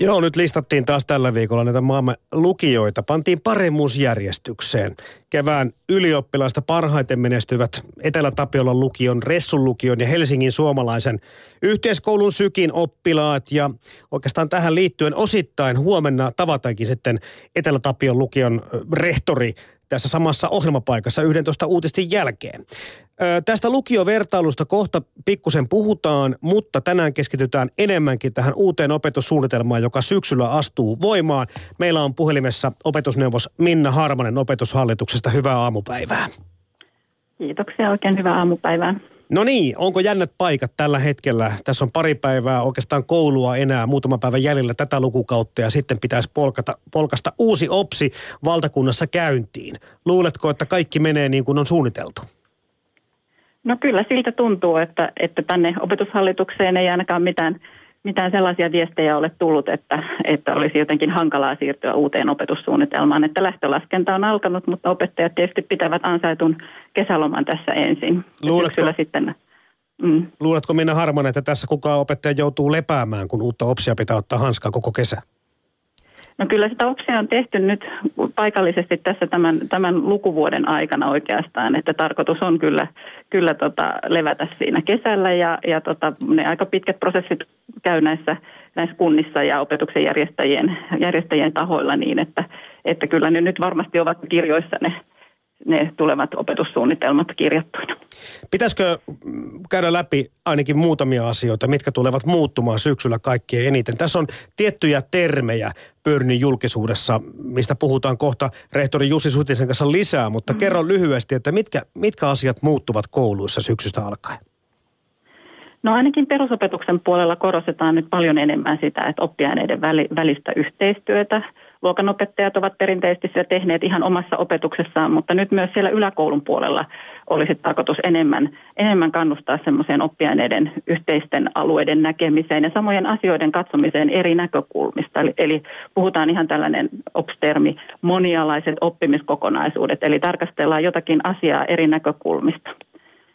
Joo, nyt listattiin taas tällä viikolla näitä maamme lukijoita. Pantiin paremmuusjärjestykseen. Kevään ylioppilaista parhaiten menestyvät Etelä-Tapiolan lukion, Ressun lukion ja Helsingin suomalaisen yhteiskoulun sykin oppilaat. Ja oikeastaan tähän liittyen osittain huomenna tavataankin sitten Etelä-Tapion lukion rehtori tässä samassa ohjelmapaikassa 11 uutisten jälkeen. Ö, tästä lukiovertailusta kohta pikkusen puhutaan, mutta tänään keskitytään enemmänkin tähän uuteen opetussuunnitelmaan, joka syksyllä astuu voimaan. Meillä on puhelimessa opetusneuvos Minna Harmanen opetushallituksesta. Hyvää aamupäivää. Kiitoksia, oikein hyvää aamupäivää. No niin, onko jännät paikat tällä hetkellä? Tässä on pari päivää oikeastaan koulua enää, muutama päivä jäljellä tätä lukukautta ja sitten pitäisi polkata, polkasta uusi opsi valtakunnassa käyntiin. Luuletko, että kaikki menee niin kuin on suunniteltu? No kyllä siltä tuntuu, että, että tänne opetushallitukseen ei ainakaan mitään, mitään sellaisia viestejä ole tullut, että, että olisi jotenkin hankalaa siirtyä uuteen opetussuunnitelmaan. Että lähtölaskenta on alkanut, mutta opettajat tietysti pitävät ansaitun kesäloman tässä ensin. Luuletko, sitten, mm. luuletko Minna Harmonen, että tässä kukaan opettaja joutuu lepäämään, kun uutta opsia pitää ottaa hanskaa koko kesä? No kyllä sitä opsia on tehty nyt paikallisesti tässä tämän, tämän lukuvuoden aikana oikeastaan, että tarkoitus on kyllä, kyllä tota, levätä siinä kesällä ja, ja tota, ne aika pitkät prosessit käy näissä, näissä kunnissa ja opetuksen järjestäjien, järjestäjien tahoilla niin, että, että kyllä ne nyt varmasti ovat kirjoissa ne ne tulevat opetussuunnitelmat kirjattuina. Pitäisikö käydä läpi ainakin muutamia asioita, mitkä tulevat muuttumaan syksyllä kaikkien eniten? Tässä on tiettyjä termejä Pörnin julkisuudessa, mistä puhutaan kohta rehtori Jussi Sutisen kanssa lisää, mutta mm. kerro lyhyesti, että mitkä, mitkä asiat muuttuvat kouluissa syksystä alkaen? No ainakin perusopetuksen puolella korostetaan nyt paljon enemmän sitä, että oppiaineiden välistä yhteistyötä – luokanopettajat ovat perinteisesti sitä tehneet ihan omassa opetuksessaan, mutta nyt myös siellä yläkoulun puolella olisi tarkoitus enemmän, enemmän kannustaa semmoiseen oppiaineiden yhteisten alueiden näkemiseen ja samojen asioiden katsomiseen eri näkökulmista. Eli, eli puhutaan ihan tällainen opstermi monialaiset oppimiskokonaisuudet, eli tarkastellaan jotakin asiaa eri näkökulmista.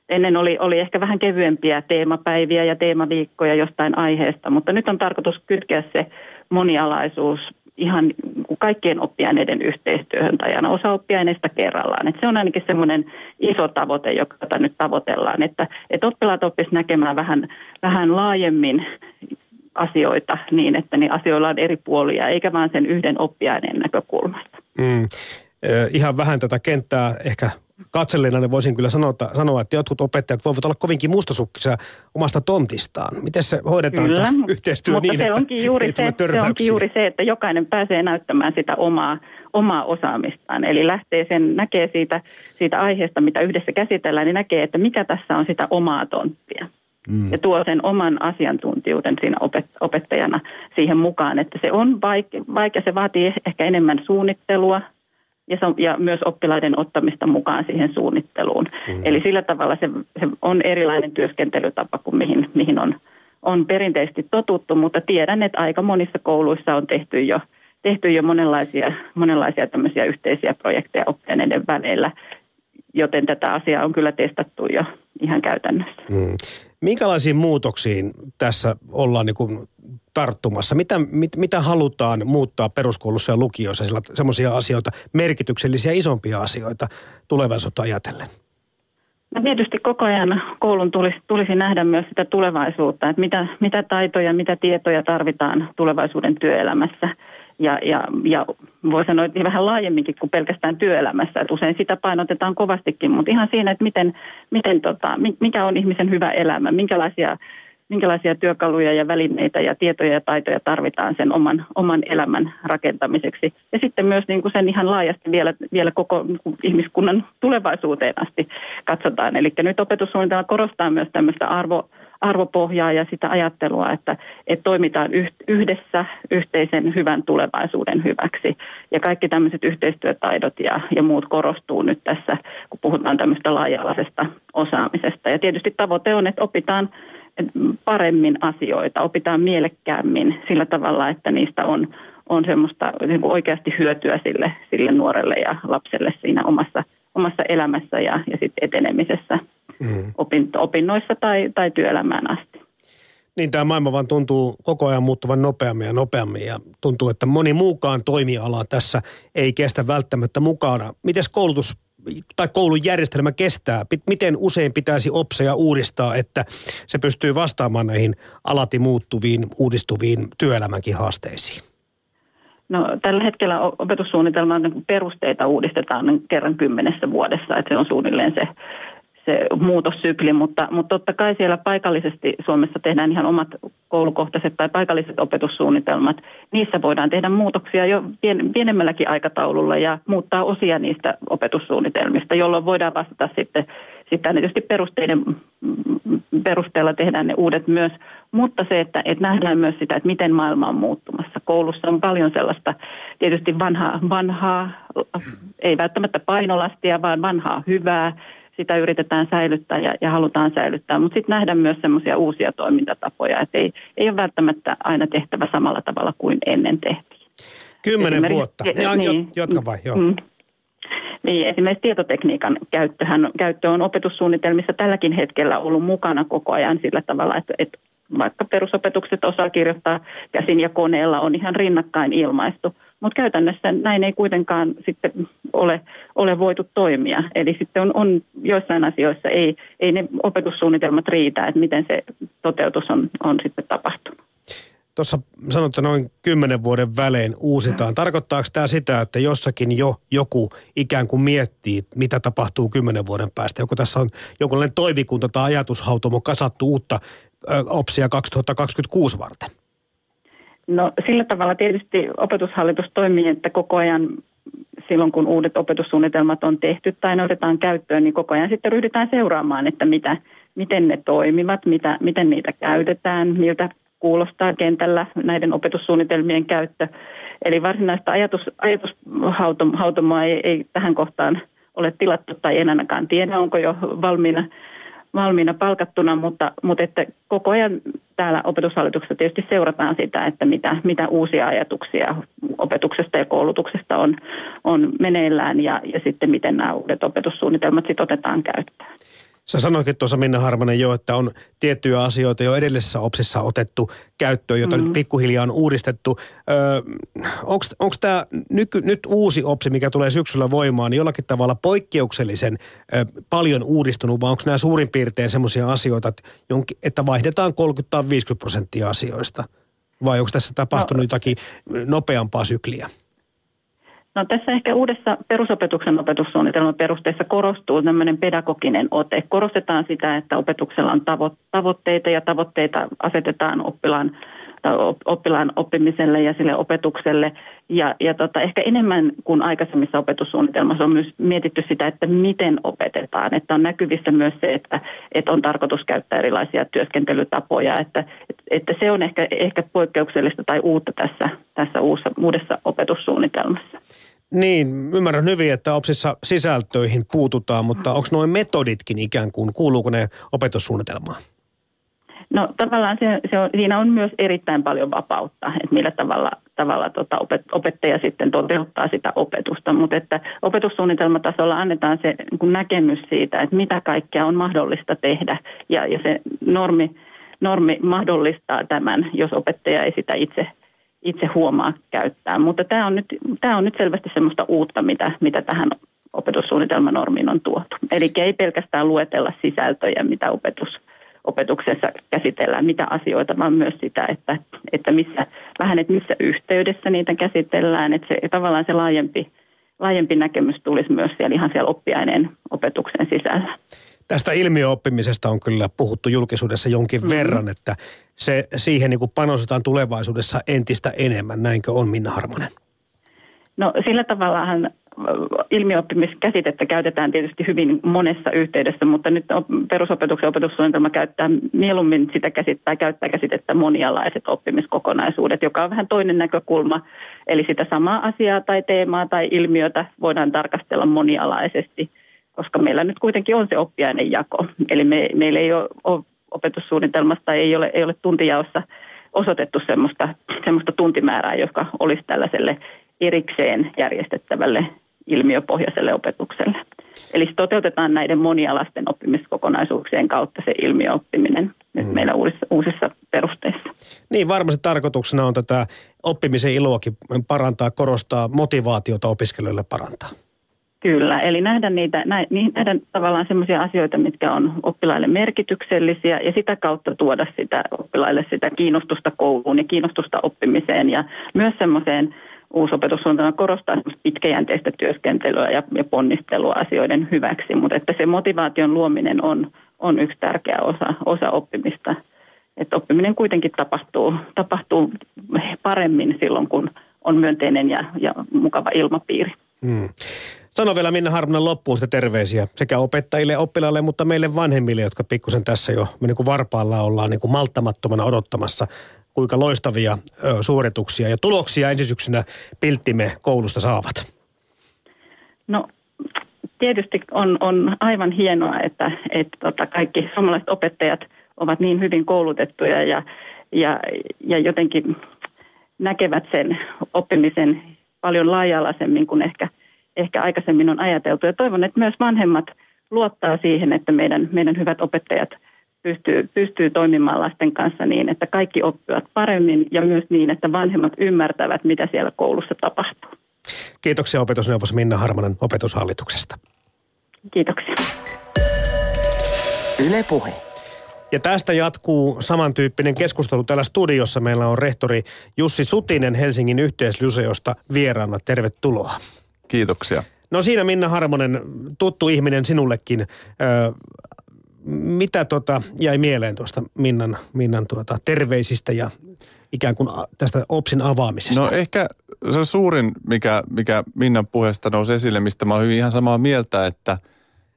Ennen oli, oli ehkä vähän kevyempiä teemapäiviä ja teemaviikkoja jostain aiheesta, mutta nyt on tarkoitus kytkeä se monialaisuus ihan kaikkien oppiaineiden yhteistyöhön tai aina osa oppiaineista kerrallaan. Et se on ainakin semmoinen iso tavoite, joka nyt tavoitellaan, että, että oppilaat oppisivat näkemään vähän, vähän laajemmin asioita niin, että niin asioilla on eri puolia, eikä vain sen yhden oppiaineen näkökulmasta. Mm. ihan vähän tätä kenttää ehkä katsellina niin voisin kyllä sanoa, sanoa, että jotkut opettajat voivat olla kovinkin mustasukkisia omasta tontistaan. Miten se hoidetaan kyllä, tämä yhteistyö mutta niin, se onkin, juuri se, se onkin juuri se, että jokainen pääsee näyttämään sitä omaa, omaa osaamistaan. Eli lähtee sen, näkee siitä, siitä aiheesta, mitä yhdessä käsitellään, niin näkee, että mikä tässä on sitä omaa tonttia. Mm. Ja tuo sen oman asiantuntijuuden siinä opet- opettajana siihen mukaan, että se on vaikea, vaikea, se vaatii ehkä enemmän suunnittelua, ja, se on, ja myös oppilaiden ottamista mukaan siihen suunnitteluun. Mm. Eli sillä tavalla se, se on erilainen työskentelytapa kuin mihin, mihin on, on perinteisesti totuttu, mutta tiedän, että aika monissa kouluissa on tehty jo, tehty jo monenlaisia, monenlaisia tämmöisiä yhteisiä projekteja oppineiden välillä, joten tätä asiaa on kyllä testattu jo ihan käytännössä. Mm. Minkälaisiin muutoksiin tässä ollaan niin kuin tarttumassa? Mitä, mit, mitä halutaan muuttaa peruskoulussa ja lukiossa, semmoisia asioita, merkityksellisiä isompia asioita tulevaisuutta ajatellen? No tietysti koko ajan koulun tulisi, tulisi nähdä myös sitä tulevaisuutta, että mitä, mitä taitoja, mitä tietoja tarvitaan tulevaisuuden työelämässä – ja, ja, ja voi sanoa, että vähän laajemminkin kuin pelkästään työelämässä. Että usein sitä painotetaan kovastikin, mutta ihan siinä, että miten, miten tota, mikä on ihmisen hyvä elämä, minkälaisia, minkälaisia työkaluja ja välineitä ja tietoja ja taitoja tarvitaan sen oman, oman elämän rakentamiseksi. Ja sitten myös niin kuin sen ihan laajasti vielä, vielä koko niin ihmiskunnan tulevaisuuteen asti katsotaan. Eli nyt opetussuunnitelma korostaa myös tämmöistä arvo, arvopohjaa ja sitä ajattelua, että, että toimitaan yhdessä yhteisen hyvän tulevaisuuden hyväksi. Ja kaikki tämmöiset yhteistyötaidot ja, ja muut korostuu nyt tässä, kun puhutaan tämmöistä laaja-alaisesta osaamisesta. Ja tietysti tavoite on, että opitaan paremmin asioita, opitaan mielekkäämmin sillä tavalla, että niistä on, on semmoista niin oikeasti hyötyä sille, sille nuorelle ja lapselle siinä omassa, omassa elämässä ja, ja sitten etenemisessä mm. opinnoissa tai, tai työelämään asti. Niin tämä maailma vaan tuntuu koko ajan muuttuvan nopeammin ja nopeammin ja tuntuu, että moni muukaan toimiala tässä ei kestä välttämättä mukana. Miten koulutus tai koulun järjestelmä kestää? Miten usein pitäisi opseja uudistaa, että se pystyy vastaamaan näihin alati muuttuviin, uudistuviin työelämänkin haasteisiin? No, tällä hetkellä opetussuunnitelman perusteita uudistetaan kerran kymmenessä vuodessa, että se on suunnilleen se se muutossykli, mutta, mutta totta kai siellä paikallisesti Suomessa tehdään ihan omat koulukohtaiset tai paikalliset opetussuunnitelmat. Niissä voidaan tehdä muutoksia jo pien, pienemmälläkin aikataululla ja muuttaa osia niistä opetussuunnitelmista, jolloin voidaan vastata sitten, sitten tietysti perusteiden perusteella tehdään ne uudet myös, mutta se, että, että nähdään myös sitä, että miten maailma on muuttumassa. Koulussa on paljon sellaista tietysti vanhaa, vanhaa ei välttämättä painolastia, vaan vanhaa hyvää, sitä yritetään säilyttää ja, ja halutaan säilyttää, mutta sitten nähdään myös semmoisia uusia toimintatapoja, että ei, ei ole välttämättä aina tehtävä samalla tavalla kuin ennen tehtiin. Kymmenen vuotta. Ja, niin, jatka vai, joo. Mm, niin, esimerkiksi tietotekniikan käyttöhän, käyttö on opetussuunnitelmissa tälläkin hetkellä ollut mukana koko ajan sillä tavalla, että, että vaikka perusopetukset osaa kirjoittaa käsin ja koneella on ihan rinnakkain ilmaistu. Mutta käytännössä näin ei kuitenkaan sitten ole, ole voitu toimia. Eli sitten on, on joissain asioissa ei, ei ne opetussuunnitelmat riitä, että miten se toteutus on, on sitten tapahtunut. Tuossa sanoit, että noin kymmenen vuoden välein uusitaan. Tarkoittaako tämä sitä, että jossakin jo joku ikään kuin miettii, mitä tapahtuu kymmenen vuoden päästä? Joko tässä on jokinlainen toivikunta tai ajatushautomo kasattu uutta ö, OPSia 2026 varten? No sillä tavalla tietysti opetushallitus toimii, että koko ajan silloin kun uudet opetussuunnitelmat on tehty tai ne otetaan käyttöön, niin koko ajan sitten ryhdytään seuraamaan, että mitä, miten ne toimivat, mitä, miten niitä käytetään, miltä kuulostaa kentällä näiden opetussuunnitelmien käyttö. Eli varsinaista ajatus, ei, ei tähän kohtaan ole tilattu tai en ainakaan tiedä, onko jo valmiina valmiina palkattuna, mutta, mutta että koko ajan täällä opetushallituksessa tietysti seurataan sitä, että mitä, mitä uusia ajatuksia opetuksesta ja koulutuksesta on, on meneillään ja, ja sitten miten nämä uudet opetussuunnitelmat sitten otetaan käyttöön. Sä sanoitkin tuossa Minna Harmanen jo, että on tiettyjä asioita jo edellisessä OPSissa otettu käyttöön, jota mm-hmm. nyt pikkuhiljaa on uudistettu. Öö, Onko tämä nyt uusi OPSI, mikä tulee syksyllä voimaan, niin jollakin tavalla poikkeuksellisen ö, paljon uudistunut, vai onko nämä suurin piirtein sellaisia asioita, että, jonkin, että vaihdetaan 30 50 prosenttia asioista? Vai onko tässä tapahtunut no, jotakin nopeampaa sykliä? No tässä ehkä uudessa perusopetuksen opetussuunnitelman perusteessa korostuu tämmöinen pedagoginen ote. Korostetaan sitä, että opetuksella on tavoitteita ja tavoitteita asetetaan oppilaan, oppilaan oppimiselle ja sille opetukselle. Ja, ja tota, ehkä enemmän kuin aikaisemmissa opetussuunnitelmassa on myös mietitty sitä, että miten opetetaan. Että on näkyvissä myös se, että, että on tarkoitus käyttää erilaisia työskentelytapoja. Että, että se on ehkä, ehkä poikkeuksellista tai uutta tässä, tässä uudessa, uudessa opetussuunnitelmassa. Niin, ymmärrän hyvin, että OPSissa sisältöihin puututaan, mutta onko noin metoditkin ikään kuin, kuuluuko ne opetussuunnitelmaan? No tavallaan se, se on, siinä on myös erittäin paljon vapautta, että millä tavalla, tavalla tota opet, opettaja sitten toteuttaa sitä opetusta, mutta että opetussuunnitelmatasolla annetaan se niin näkemys siitä, että mitä kaikkea on mahdollista tehdä ja, ja se normi, normi mahdollistaa tämän, jos opettaja ei sitä itse itse huomaa käyttää. Mutta tämä on nyt, tämä on nyt selvästi sellaista uutta, mitä, mitä tähän opetussuunnitelmanormiin on tuotu. Eli ei pelkästään luetella sisältöjä, mitä opetus, opetuksessa käsitellään, mitä asioita, vaan myös sitä, että, että missä, vähän, että missä yhteydessä niitä käsitellään, että se, tavallaan se laajempi, laajempi näkemys tulisi myös siellä ihan siellä oppiaineen opetuksen sisällä. Tästä ilmiöoppimisesta on kyllä puhuttu julkisuudessa jonkin mm-hmm. verran, että se, siihen niin kuin panostetaan tulevaisuudessa entistä enemmän. Näinkö on Minna Harmonen? No sillä tavallahan ilmiöoppimiskäsitettä käytetään tietysti hyvin monessa yhteydessä, mutta nyt perusopetuksen opetussuunnitelma käyttää mieluummin sitä käsittää, käyttää käsitettä monialaiset oppimiskokonaisuudet, joka on vähän toinen näkökulma. Eli sitä samaa asiaa tai teemaa tai ilmiötä voidaan tarkastella monialaisesti, koska meillä nyt kuitenkin on se oppiainen jako. Eli me, meillä ei ole, opetussuunnitelmasta, ei ole, ei ole tuntijaossa osoitettu semmoista, semmoista tuntimäärää, joka olisi tällaiselle erikseen järjestettävälle ilmiöpohjaiselle opetukselle. Eli toteutetaan näiden monialaisten oppimiskokonaisuuksien kautta se ilmiöoppiminen nyt mm. meillä uusissa, uusissa perusteissa. Niin, varmasti tarkoituksena on tätä oppimisen iloakin parantaa, korostaa, motivaatiota opiskelijoille parantaa. Kyllä, eli nähdä, niitä, nähdä tavallaan sellaisia asioita, mitkä on oppilaille merkityksellisiä ja sitä kautta tuoda sitä oppilaille sitä kiinnostusta kouluun ja kiinnostusta oppimiseen ja myös semmoiseen uusopetussuunnitelma korostaa pitkäjänteistä työskentelyä ja, ja ponnistelua asioiden hyväksi, mutta että se motivaation luominen on, on yksi tärkeä osa, osa oppimista. Että oppiminen kuitenkin tapahtuu, tapahtuu paremmin silloin, kun on myönteinen ja, ja mukava ilmapiiri. Hmm. Sano vielä Minna Harmonen loppuun sitä terveisiä sekä opettajille, oppilaille, mutta meille vanhemmille, jotka pikkusen tässä jo niin kuin varpaalla ollaan niin kuin malttamattomana odottamassa, kuinka loistavia ö, suorituksia ja tuloksia ensi syksynä pilttimme koulusta saavat. No tietysti on, on aivan hienoa, että, että tota, kaikki suomalaiset opettajat ovat niin hyvin koulutettuja ja, ja, ja jotenkin näkevät sen oppimisen paljon laaja-alaisemmin kuin ehkä – ehkä aikaisemmin on ajateltu. Ja toivon, että myös vanhemmat luottaa siihen, että meidän, meidän hyvät opettajat pystyy, pystyy toimimaan lasten kanssa niin, että kaikki oppivat paremmin ja myös niin, että vanhemmat ymmärtävät, mitä siellä koulussa tapahtuu. Kiitoksia opetusneuvos Minna Harmanen opetushallituksesta. Kiitoksia. Yle Puhe. Ja tästä jatkuu samantyyppinen keskustelu täällä studiossa. Meillä on rehtori Jussi Sutinen Helsingin yhteislyseosta vieraana. Tervetuloa. Kiitoksia. No siinä Minna Harmonen, tuttu ihminen sinullekin. Ö, mitä tota jäi mieleen tuosta Minnan, Minnan tuota terveisistä ja ikään kuin tästä OPSin avaamisesta? No ehkä se suurin, mikä, mikä Minnan puheesta nousi esille, mistä mä oon hyvin ihan samaa mieltä, että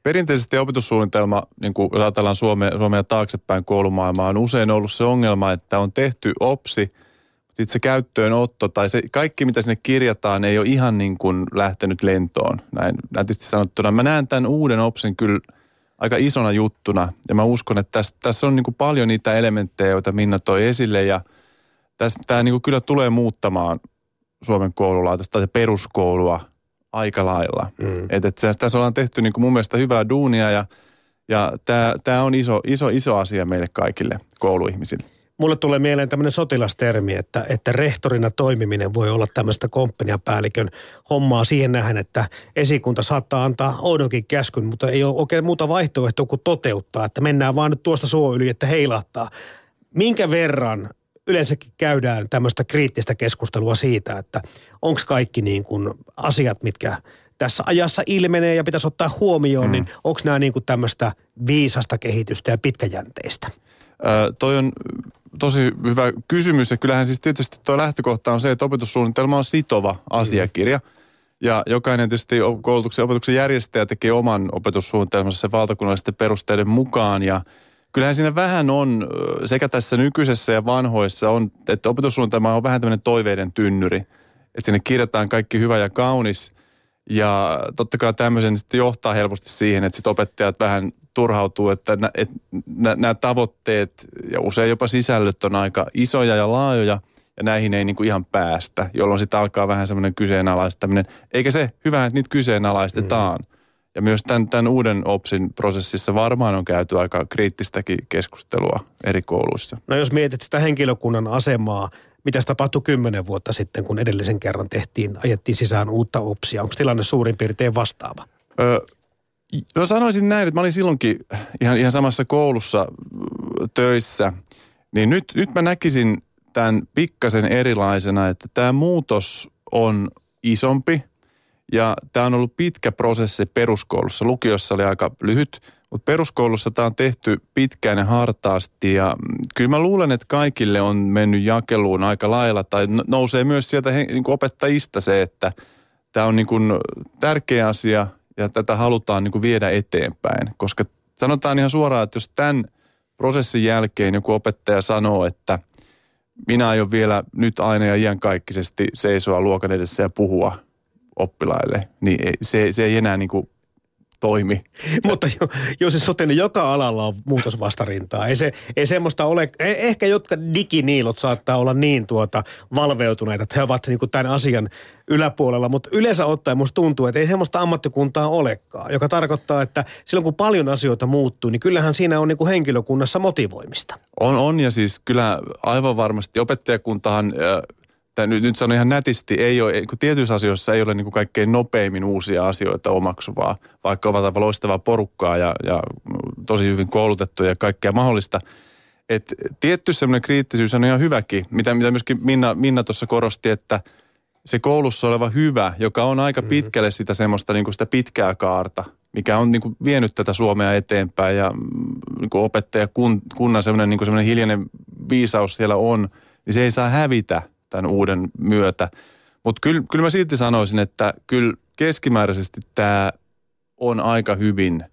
perinteisesti opetussuunnitelma, niin kuin ajatellaan Suomea, Suomea taaksepäin koulumaailmaa, on usein ollut se ongelma, että on tehty OPSI – sitten se käyttöönotto tai se kaikki, mitä sinne kirjataan, ei ole ihan niin kuin lähtenyt lentoon. Näin nätisti sanottuna. Mä näen tämän uuden opsin kyllä aika isona juttuna. Ja mä uskon, että tässä, tässä on niin kuin paljon niitä elementtejä, joita Minna toi esille. Ja tässä, tämä niin kuin kyllä tulee muuttamaan Suomen koululaitosta tai peruskoulua aika lailla. Mm. Et, et tässä ollaan tehty niin kuin mun mielestä hyvää duunia ja, ja tämä, on iso, iso, iso asia meille kaikille kouluihmisille. Mulle tulee mieleen tämmöinen sotilastermi, että, että rehtorina toimiminen voi olla tämmöistä komppaniapäällikön hommaa siihen nähden, että esikunta saattaa antaa oudonkin käskyn, mutta ei ole oikein muuta vaihtoehtoa kuin toteuttaa, että mennään vaan nyt tuosta suo yli, että heilahtaa. Minkä verran yleensäkin käydään tämmöistä kriittistä keskustelua siitä, että onko kaikki niin kuin asiat, mitkä tässä ajassa ilmenee ja pitäisi ottaa huomioon, mm. niin onko nämä niin kuin tämmöistä viisasta kehitystä ja pitkäjänteistä? Ö, toi on tosi hyvä kysymys ja kyllähän siis tietysti tuo lähtökohta on se, että opetussuunnitelma on sitova asiakirja. Mm. Ja jokainen tietysti koulutuksen opetuksen järjestäjä tekee oman opetussuunnitelmansa sen valtakunnallisten perusteiden mukaan ja kyllähän siinä vähän on sekä tässä nykyisessä ja vanhoissa on, että opetussuunnitelma on vähän tämmöinen toiveiden tynnyri. Että sinne kirjataan kaikki hyvä ja kaunis ja totta kai tämmöisen sitten johtaa helposti siihen, että sitten opettajat vähän turhautuu, että nämä tavoitteet ja usein jopa sisällöt on aika isoja ja laajoja ja näihin ei niin kuin ihan päästä, jolloin sitten alkaa vähän semmoinen kyseenalaistaminen. Eikä se hyvä, että niitä kyseenalaistetaan. Mm. Ja myös tämän, tämän uuden OPSin prosessissa varmaan on käyty aika kriittistäkin keskustelua eri kouluissa. No jos mietit sitä henkilökunnan asemaa, mitä tapahtui kymmenen vuotta sitten, kun edellisen kerran tehtiin, ajettiin sisään uutta OPSia. Onko tilanne suurin piirtein vastaava? Öö, Mä sanoisin näin, että mä olin silloinkin ihan, ihan samassa koulussa töissä, niin nyt, nyt mä näkisin tämän pikkasen erilaisena, että tämä muutos on isompi ja tämä on ollut pitkä prosessi peruskoulussa. Lukiossa oli aika lyhyt, mutta peruskoulussa tämä on tehty pitkään ja hartaasti ja kyllä mä luulen, että kaikille on mennyt jakeluun aika lailla tai nousee myös sieltä niin kuin opettajista se, että tämä on niin kuin tärkeä asia ja tätä halutaan niin kuin viedä eteenpäin. Koska sanotaan ihan suoraan, että jos tämän prosessin jälkeen joku opettaja sanoo, että minä aion vielä nyt aina ja iänkaikkisesti seisoa luokan edessä ja puhua oppilaille, niin se, se ei enää niin kuin toimi. Mutta jo, jos se sote, niin joka alalla on muutosvastarintaa. Ei, se, ei semmoista ole, eh, ehkä jotka diginiilot saattaa olla niin tuota valveutuneita, että he ovat niin kuin tämän asian yläpuolella, mutta yleensä ottaen musta tuntuu, että ei semmoista ammattikuntaa olekaan, joka tarkoittaa, että silloin kun paljon asioita muuttuu, niin kyllähän siinä on niin kuin henkilökunnassa motivoimista. On, on ja siis kyllä aivan varmasti opettajakuntahan että nyt, nyt sanon ihan nätisti, ei ole, kun tietyissä asioissa ei ole niin kuin kaikkein nopeimmin uusia asioita omaksuvaa, vaikka ovat aivan loistavaa porukkaa ja, ja tosi hyvin koulutettu ja kaikkea mahdollista. Et tietty semmoinen kriittisyys on ihan hyväkin, mitä, mitä myöskin Minna, Minna tuossa korosti, että se koulussa oleva hyvä, joka on aika mm. pitkälle sitä semmoista niin kuin sitä pitkää kaarta, mikä on niin kuin vienyt tätä Suomea eteenpäin ja mm, niin kuin opettajakunnan semmoinen, niin kuin semmoinen hiljainen viisaus siellä on, niin se ei saa hävitä – tämän uuden myötä. Mutta kyllä, kyllä mä silti sanoisin, että kyllä keskimääräisesti tämä on aika hyvin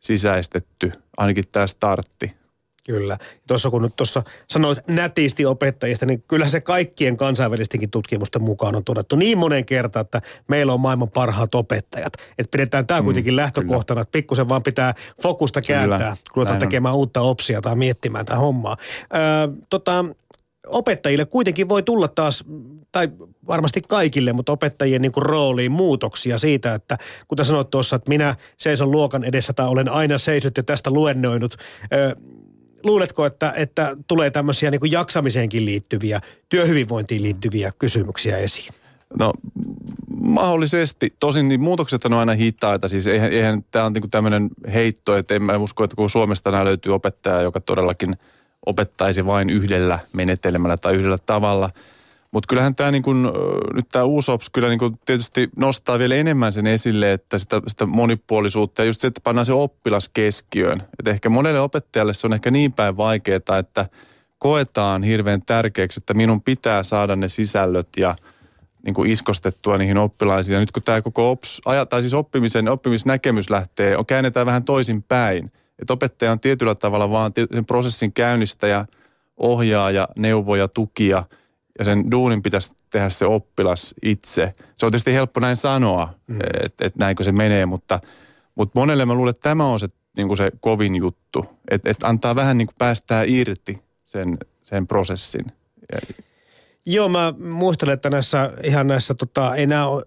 sisäistetty, ainakin tämä startti. Kyllä. Tuossa kun nyt tuossa sanoit nätisti opettajista, niin kyllä se kaikkien kansainvälistenkin tutkimusten mukaan on todettu niin monen kertaan, että meillä on maailman parhaat opettajat. Että pidetään tämä mm, kuitenkin lähtökohtana, kyllä. että pikkusen vaan pitää fokusta kääntää, kyllä, kun ruvetaan tekemään uutta opsia tai miettimään tätä hommaa. Öö, tota, opettajille kuitenkin voi tulla taas, tai varmasti kaikille, mutta opettajien niin kuin rooliin muutoksia siitä, että kuten sanoit tuossa, että minä seison luokan edessä tai olen aina seissyt ja tästä luennoinut. luuletko, että, että tulee tämmöisiä niin kuin jaksamiseenkin liittyviä, työhyvinvointiin liittyviä kysymyksiä esiin? No mahdollisesti. Tosin niin muutokset on aina hitaita. Siis eihän, eihän tämä on niin tämmöinen heitto, että en mä usko, että kun Suomesta nämä löytyy opettaja, joka todellakin – opettaisi vain yhdellä menetelmällä tai yhdellä tavalla. Mutta kyllähän tämä niin kun, nyt tämä uusops kyllä niin kun tietysti nostaa vielä enemmän sen esille, että sitä, sitä monipuolisuutta ja just se, että pannaan se oppilas keskiöön. Et ehkä monelle opettajalle se on ehkä niin päin vaikeaa, että koetaan hirveän tärkeäksi, että minun pitää saada ne sisällöt ja niin kuin iskostettua niihin oppilaisiin. Ja nyt kun tämä koko ops, tai siis oppimisen, oppimisnäkemys lähtee, on käännetään vähän toisin päin. Että opettaja on tietyllä tavalla vaan sen prosessin käynnistäjä, ohjaaja, neuvoja, tukia ja sen duunin pitäisi tehdä se oppilas itse. Se on tietysti helppo näin sanoa, mm. että et näinkö se menee, mutta, mutta monelle mä luulen, että tämä on se, niin se kovin juttu. Että et antaa vähän niin kuin päästää irti sen, sen prosessin. Joo, mä muistelen, että näissä ihan näissä, tota, ei nämä ole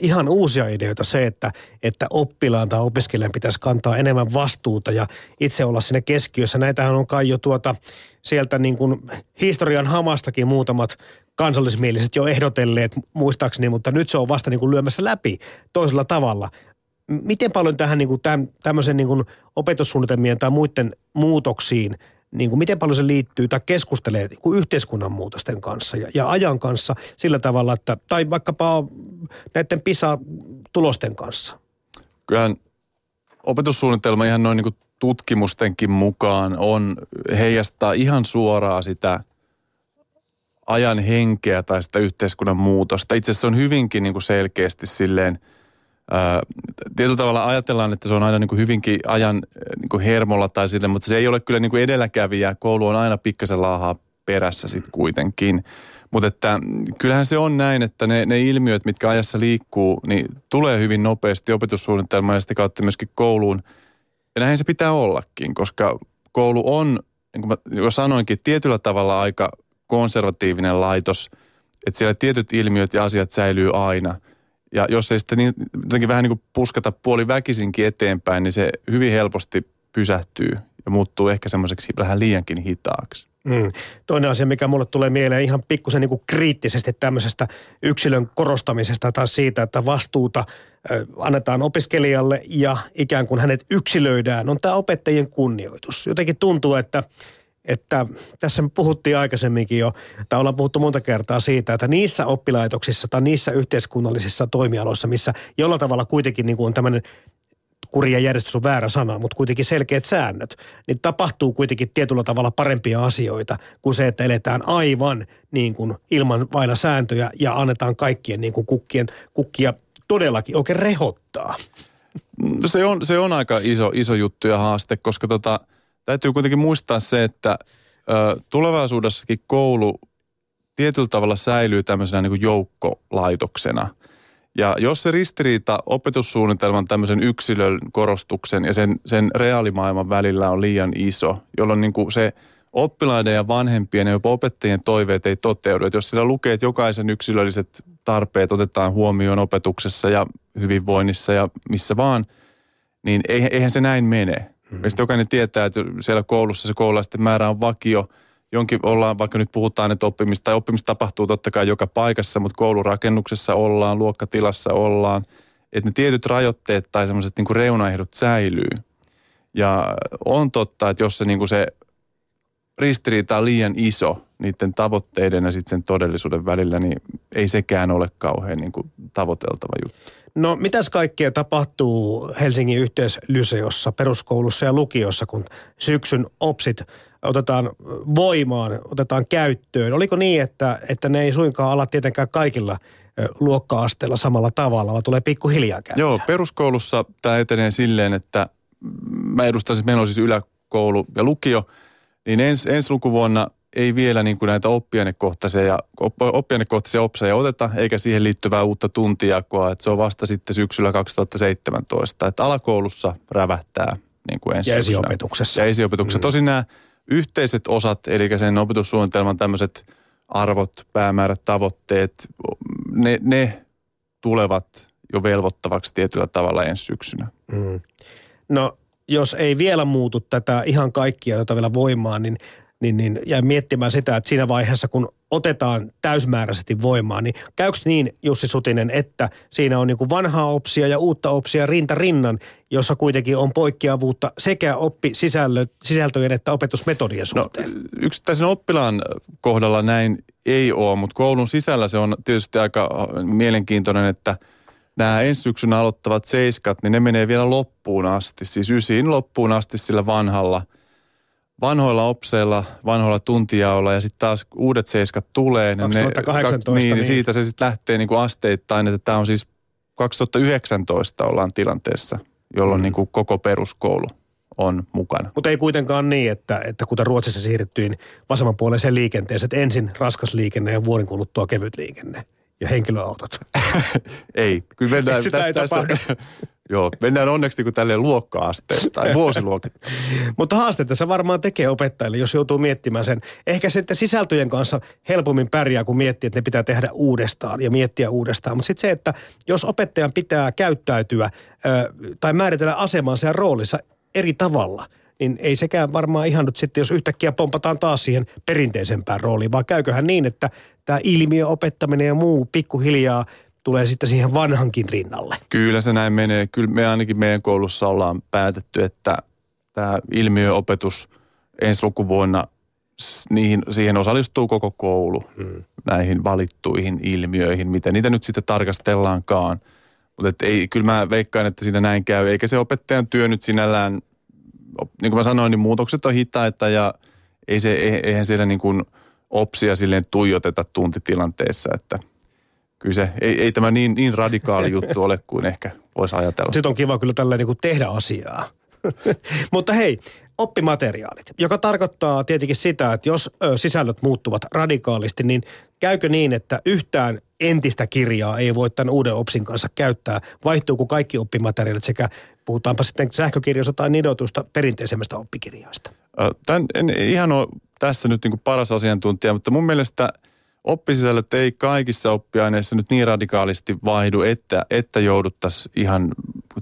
ihan uusia ideoita se, että, että oppilaan tai opiskelijan pitäisi kantaa enemmän vastuuta ja itse olla siinä keskiössä. Näitähän on kai jo tuota sieltä niin kuin historian hamastakin muutamat kansallismieliset jo ehdotelleet muistaakseni, mutta nyt se on vasta niin kuin lyömässä läpi toisella tavalla. Miten paljon tähän niin kuin täm, tämmöisen niin kuin opetussuunnitelmien tai muiden muutoksiin – niin kuin miten paljon se liittyy tai keskustelee niin kuin yhteiskunnan muutosten kanssa ja, ja ajan kanssa sillä tavalla, että, tai vaikkapa näiden PISA-tulosten kanssa? Kyllähän opetussuunnitelma ihan noin niin kuin tutkimustenkin mukaan on heijastaa ihan suoraan sitä ajan henkeä tai sitä yhteiskunnan muutosta. Itse asiassa se on hyvinkin niin kuin selkeästi silleen – tietyllä tavalla ajatellaan, että se on aina niin kuin hyvinkin ajan niin kuin hermolla tai sille, mutta se ei ole kyllä niin kuin edelläkävijä. Koulu on aina pikkasen laahaa perässä sitten kuitenkin. Mutta että kyllähän se on näin, että ne, ne ilmiöt, mitkä ajassa liikkuu, niin tulee hyvin nopeasti opetussuunnitelmaan ja sitä kautta myöskin kouluun. Ja näin se pitää ollakin, koska koulu on, niin kuin mä jo sanoinkin, tietyllä tavalla aika konservatiivinen laitos. Että siellä tietyt ilmiöt ja asiat säilyy aina – ja jos ei sitten niin, jotenkin vähän niin kuin puskata puoli väkisinkin eteenpäin, niin se hyvin helposti pysähtyy ja muuttuu ehkä semmoiseksi vähän liiankin hitaaksi. Mm. Toinen asia, mikä mulle tulee mieleen ihan pikkusen niin kuin kriittisesti tämmöisestä yksilön korostamisesta tai siitä, että vastuuta annetaan opiskelijalle ja ikään kuin hänet yksilöidään, on tämä opettajien kunnioitus. Jotenkin tuntuu, että että tässä me puhuttiin aikaisemminkin jo, tai ollaan puhuttu monta kertaa siitä, että niissä oppilaitoksissa tai niissä yhteiskunnallisissa toimialoissa, missä jollain tavalla kuitenkin niin kuin on tämmöinen kurja järjestys on väärä sana, mutta kuitenkin selkeät säännöt, niin tapahtuu kuitenkin tietyllä tavalla parempia asioita kuin se, että eletään aivan niin kuin ilman vailla sääntöjä ja annetaan kaikkien niin kuin kukkien, kukkia todellakin oikein rehottaa. Se on, se on aika iso, iso juttu ja haaste, koska tota – täytyy kuitenkin muistaa se, että ö, tulevaisuudessakin koulu tietyllä tavalla säilyy tämmöisenä niin kuin joukkolaitoksena. Ja jos se ristiriita opetussuunnitelman tämmöisen yksilön korostuksen ja sen, sen reaalimaailman välillä on liian iso, jolloin niin kuin se oppilaiden ja vanhempien ja jopa opettajien toiveet ei toteudu. Että jos siellä lukee, että jokaisen yksilölliset tarpeet otetaan huomioon opetuksessa ja hyvinvoinnissa ja missä vaan, niin eihän se näin mene. Mm-hmm. jokainen tietää, että siellä koulussa se koululaisten määrä on vakio – jonkin ollaan, vaikka nyt puhutaan, että oppimista, tai oppimista tapahtuu totta kai joka paikassa, mutta koulurakennuksessa ollaan, luokkatilassa ollaan, että ne tietyt rajoitteet tai semmoiset niin reunaehdot säilyy. Ja on totta, että jos se, niin kuin se ristiriita on liian iso niiden tavoitteiden ja sitten sen todellisuuden välillä, niin ei sekään ole kauhean niin kuin tavoiteltava juttu. No mitäs kaikkea tapahtuu Helsingin yhteislyseossa, peruskoulussa ja lukiossa, kun syksyn OPSit otetaan voimaan, otetaan käyttöön. Oliko niin, että, että ne ei suinkaan ala tietenkään kaikilla luokka-asteella samalla tavalla, vaan tulee pikkuhiljaa käyttää? Joo, peruskoulussa tämä etenee silleen, että mä edustan, siis meillä on siis yläkoulu ja lukio, niin ens, ensi lukuvuonna ei vielä niin kuin näitä oppiainekohtaisia, oppiainekohtaisia opseja oteta, eikä siihen liittyvää uutta tuntijakoa, että se on vasta sitten syksyllä 2017. Että alakoulussa rävähtää niin kuin ensi Ja esiopetuksessa. Ja esiopetuksessa. Mm. Tosin nämä yhteiset osat, eli sen opetussuunnitelman tämmöiset arvot, päämäärät, tavoitteet, ne, ne tulevat jo velvoittavaksi tietyllä tavalla ensi syksynä. Mm. No jos ei vielä muutu tätä ihan kaikkia, jota vielä voimaan, niin niin, niin jää miettimään sitä, että siinä vaiheessa, kun otetaan täysmääräisesti voimaan, niin käykö niin, Jussi Sutinen, että siinä on niin kuin vanhaa opsia ja uutta opsia rinta rinnan, jossa kuitenkin on poikkeavuutta sekä oppisisältöjen että opetusmetodien no, suhteen? No, yksittäisen oppilaan kohdalla näin ei ole, mutta koulun sisällä se on tietysti aika mielenkiintoinen, että nämä ensi syksynä aloittavat seiskat, niin ne menee vielä loppuun asti, siis ysiin loppuun asti sillä vanhalla – vanhoilla opseilla, vanhoilla tuntijaolla ja sitten taas uudet seiskat tulee. 2018. Ne, niin, niin, siitä se sitten lähtee niin kuin asteittain, että tämä on siis 2019 ollaan tilanteessa, jolloin mm. niin kuin koko peruskoulu on mukana. Mutta ei kuitenkaan niin, että, että kuten Ruotsissa siirryttiin vasemmanpuoleiseen liikenteeseen, että ensin raskas liikenne ja vuoden kuluttua kevyt liikenne ja henkilöautot. ei, kyllä mennään tästä, tässä, Joo, mennään onneksi niin tälleen luokka-asteen tai. Mutta haasteita se varmaan tekee opettajille, jos joutuu miettimään sen. Ehkä sitten sisältöjen kanssa helpommin pärjää, kun miettii, että ne pitää tehdä uudestaan ja miettiä uudestaan. Mutta sitten se, että jos opettajan pitää käyttäytyä ö, tai määritellä asemansa ja roolissa eri tavalla – niin ei sekään varmaan ihan nyt sitten, jos yhtäkkiä pompataan taas siihen perinteisempään rooliin, vaan käyköhän niin, että tämä ilmiö opettaminen ja muu pikkuhiljaa tulee sitten siihen vanhankin rinnalle. Kyllä se näin menee. Kyllä me ainakin meidän koulussa ollaan päätetty, että tämä ilmiöopetus ensi lukuvuonna, niihin, siihen osallistuu koko koulu hmm. näihin valittuihin ilmiöihin, mitä niitä nyt sitten tarkastellaankaan. Mutta ei, kyllä mä veikkaan, että siinä näin käy, eikä se opettajan työ nyt sinällään, niin kuin mä sanoin, niin muutokset on hitaita ja ei se, eihän siellä niin kuin opsia silleen tuijoteta tuntitilanteessa, että – kyllä se, ei, ei tämä niin, niin radikaali juttu ole kuin ehkä voisi ajatella. Sitten on kiva kyllä tällä niin kuin tehdä asiaa. Mutta hei, oppimateriaalit, joka tarkoittaa tietenkin sitä, että jos sisällöt muuttuvat radikaalisti, niin käykö niin, että yhtään entistä kirjaa ei voi tämän uuden OPSin kanssa käyttää? Vaihtuuko kaikki oppimateriaalit sekä puhutaanpa sitten sähkökirjoista tai nidotusta perinteisemmästä oppikirjoista? Tämän en ihan ole tässä nyt niin kuin paras asiantuntija, mutta mun mielestä – oppisisällöt ei kaikissa oppiaineissa nyt niin radikaalisti vaihdu, että, että jouduttaisiin ihan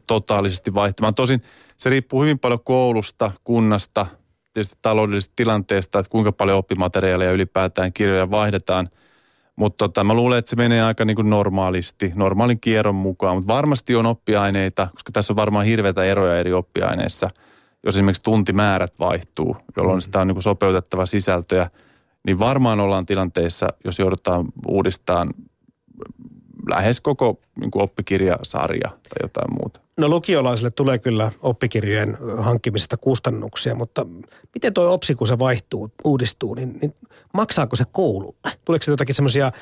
totaalisesti vaihtamaan. Tosin se riippuu hyvin paljon koulusta, kunnasta, tietysti taloudellisesta tilanteesta, että kuinka paljon oppimateriaaleja ylipäätään kirjoja vaihdetaan. Mutta tota, mä luulen, että se menee aika niin kuin normaalisti, normaalin kierron mukaan. Mutta varmasti on oppiaineita, koska tässä on varmaan hirveitä eroja eri oppiaineissa, jos esimerkiksi tuntimäärät vaihtuu, jolloin mm. sitä on niin kuin sopeutettava sisältöjä – niin varmaan ollaan tilanteessa, jos joudutaan uudistamaan lähes koko niin kuin oppikirjasarja tai jotain muuta. No lukiolaisille tulee kyllä oppikirjojen hankkimisesta kustannuksia, mutta miten tuo OPSI, kun se vaihtuu, uudistuu, niin, niin maksaako se koululle? Tuleeko se jotakin semmoisia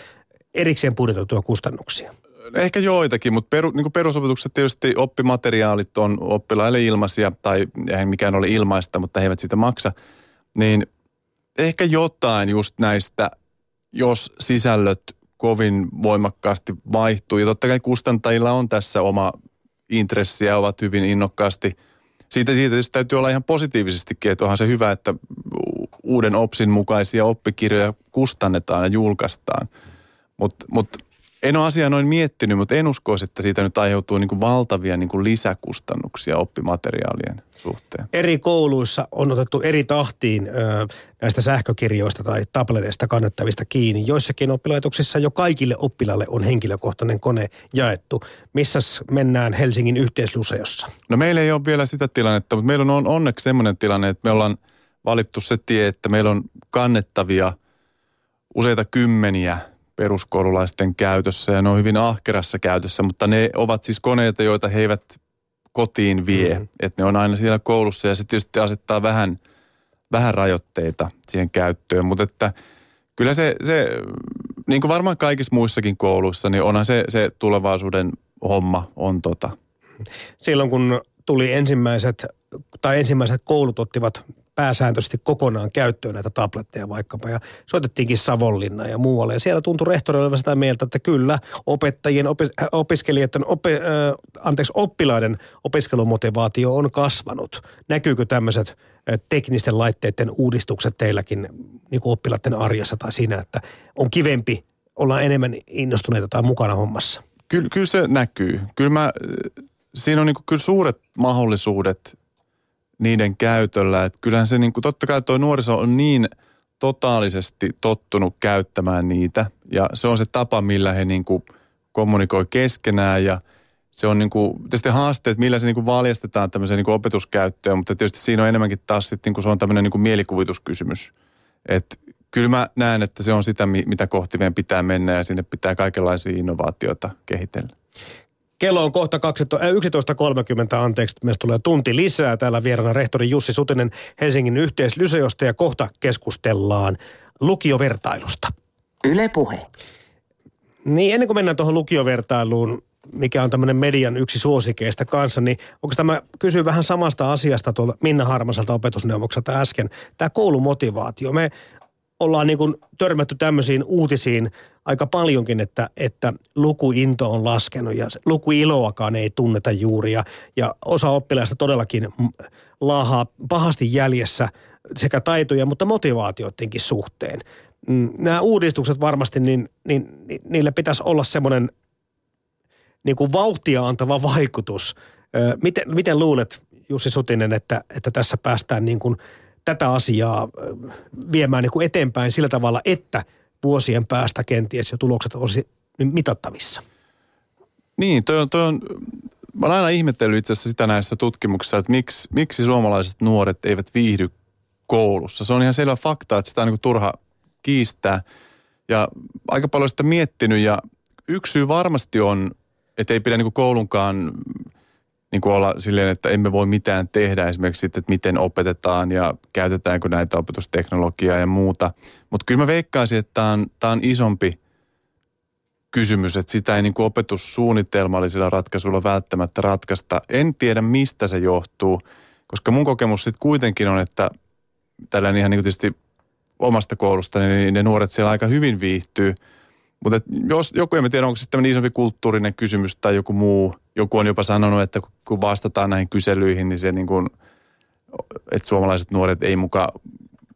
erikseen budjetoituja kustannuksia? Ehkä joitakin, mutta peru, niin perusopetuksessa tietysti oppimateriaalit on oppilaille ilmaisia, tai ei mikään ole ilmaista, mutta he eivät sitä maksa. Niin ehkä jotain just näistä, jos sisällöt kovin voimakkaasti vaihtuu. Ja totta kai kustantajilla on tässä oma intressi ja ovat hyvin innokkaasti. Siitä, siitä tietysti täytyy olla ihan positiivisestikin, että onhan se hyvä, että uuden OPSin mukaisia oppikirjoja kustannetaan ja julkaistaan. Mutta mut en ole asiaa noin miettinyt, mutta en uskoisi, että siitä nyt aiheutuu niin kuin valtavia niin kuin lisäkustannuksia oppimateriaalien suhteen. Eri kouluissa on otettu eri tahtiin ö, näistä sähkökirjoista tai tableteista kannettavista kiinni. Joissakin oppilaitoksissa jo kaikille oppilaille on henkilökohtainen kone jaettu. Missäs mennään Helsingin yhteisluseossa? No meillä ei ole vielä sitä tilannetta, mutta meillä on onneksi sellainen tilanne, että me ollaan valittu se tie, että meillä on kannettavia useita kymmeniä peruskoululaisten käytössä ja ne on hyvin ahkerassa käytössä, mutta ne ovat siis koneita, joita he eivät kotiin vie. Mm-hmm. Että ne on aina siellä koulussa ja se tietysti asettaa vähän, vähän rajoitteita siihen käyttöön. Mutta että kyllä se, se, niin kuin varmaan kaikissa muissakin kouluissa, niin onhan se, se tulevaisuuden homma on tota. Silloin kun tuli ensimmäiset, tai ensimmäiset koulut ottivat pääsääntöisesti kokonaan käyttöön näitä tabletteja vaikkapa. Ja soitettiinkin Savonlinna ja muualle. Ja siellä tuntui rehtori olevan sitä mieltä, että kyllä opettajien, opis, äh, opiskelijoiden, opi, äh, anteeksi, oppilaiden opiskelumotivaatio on kasvanut. Näkyykö tämmöiset äh, teknisten laitteiden uudistukset teilläkin niin kuin oppilaiden arjessa tai siinä, että on kivempi olla enemmän innostuneita tai mukana hommassa? Kyllä, kyllä se näkyy. Kyllä mä, siinä on niin kuin, kyllä suuret mahdollisuudet niiden käytöllä. Että kyllähän se niin kuin, totta kai tuo nuoriso on niin totaalisesti tottunut käyttämään niitä ja se on se tapa, millä he niin kuin kommunikoi keskenään ja se on niin kuin, tietysti haasteet, millä se niin kuin valjastetaan tämmöiseen niin kuin opetuskäyttöön, mutta tietysti siinä on enemmänkin taas sitten, niin kuin se on tämmöinen niin kuin mielikuvituskysymys. Että kyllä mä näen, että se on sitä, mitä kohti meidän pitää mennä ja sinne pitää kaikenlaisia innovaatioita kehitellä. Kello on kohta 11.30, äh, anteeksi, meistä tulee tunti lisää. Täällä vieraana rehtori Jussi Sutinen Helsingin yhteislyseosta ja kohta keskustellaan lukiovertailusta. Yle puhe. Niin, ennen kuin mennään tuohon lukiovertailuun, mikä on tämmöinen median yksi suosikeista kanssa, niin onko tämä, kysyy vähän samasta asiasta tuolla Minna Harmaselta opetusneuvokselta äsken, tämä koulumotivaatio. Me ollaan niin kuin törmätty tämmöisiin uutisiin aika paljonkin, että, että lukuinto on laskenut ja lukuiloakaan ei tunneta juuri. Ja, ja osa oppilaista todellakin laahaa pahasti jäljessä sekä taitoja, mutta motivaatioidenkin suhteen. Mm, nämä uudistukset varmasti, niin, niin, niin niille pitäisi olla semmoinen niin kuin vauhtia antava vaikutus. Miten, miten luulet, Jussi Sutinen, että, että tässä päästään niin kuin – tätä asiaa viemään niin kuin eteenpäin sillä tavalla, että vuosien päästä kenties jo tulokset olisi mitattavissa? Niin, toi on, toi on, mä olen aina ihmetellyt itse asiassa sitä näissä tutkimuksissa, että miksi, miksi suomalaiset nuoret eivät viihdy koulussa. Se on ihan selvä fakta, että sitä on niin turha kiistää. Ja aika paljon sitä miettinyt ja yksi syy varmasti on, että ei pidä niin koulunkaan niin kuin olla silleen, että emme voi mitään tehdä esimerkiksi sitten, että miten opetetaan ja käytetäänkö näitä opetusteknologiaa ja muuta. Mutta kyllä mä veikkaisin, että tämä on, tämä on isompi kysymys, että sitä ei niin kuin opetussuunnitelmallisilla ratkaisuilla välttämättä ratkaista. En tiedä, mistä se johtuu, koska mun kokemus sitten kuitenkin on, että tällainen ihan niin kuin tietysti omasta koulusta, niin ne nuoret siellä aika hyvin viihtyy – mutta jos joku, en tiedä, onko se tämmöinen isompi kulttuurinen kysymys tai joku muu. Joku on jopa sanonut, että kun vastataan näihin kyselyihin, niin se niin kuin, että suomalaiset nuoret ei muka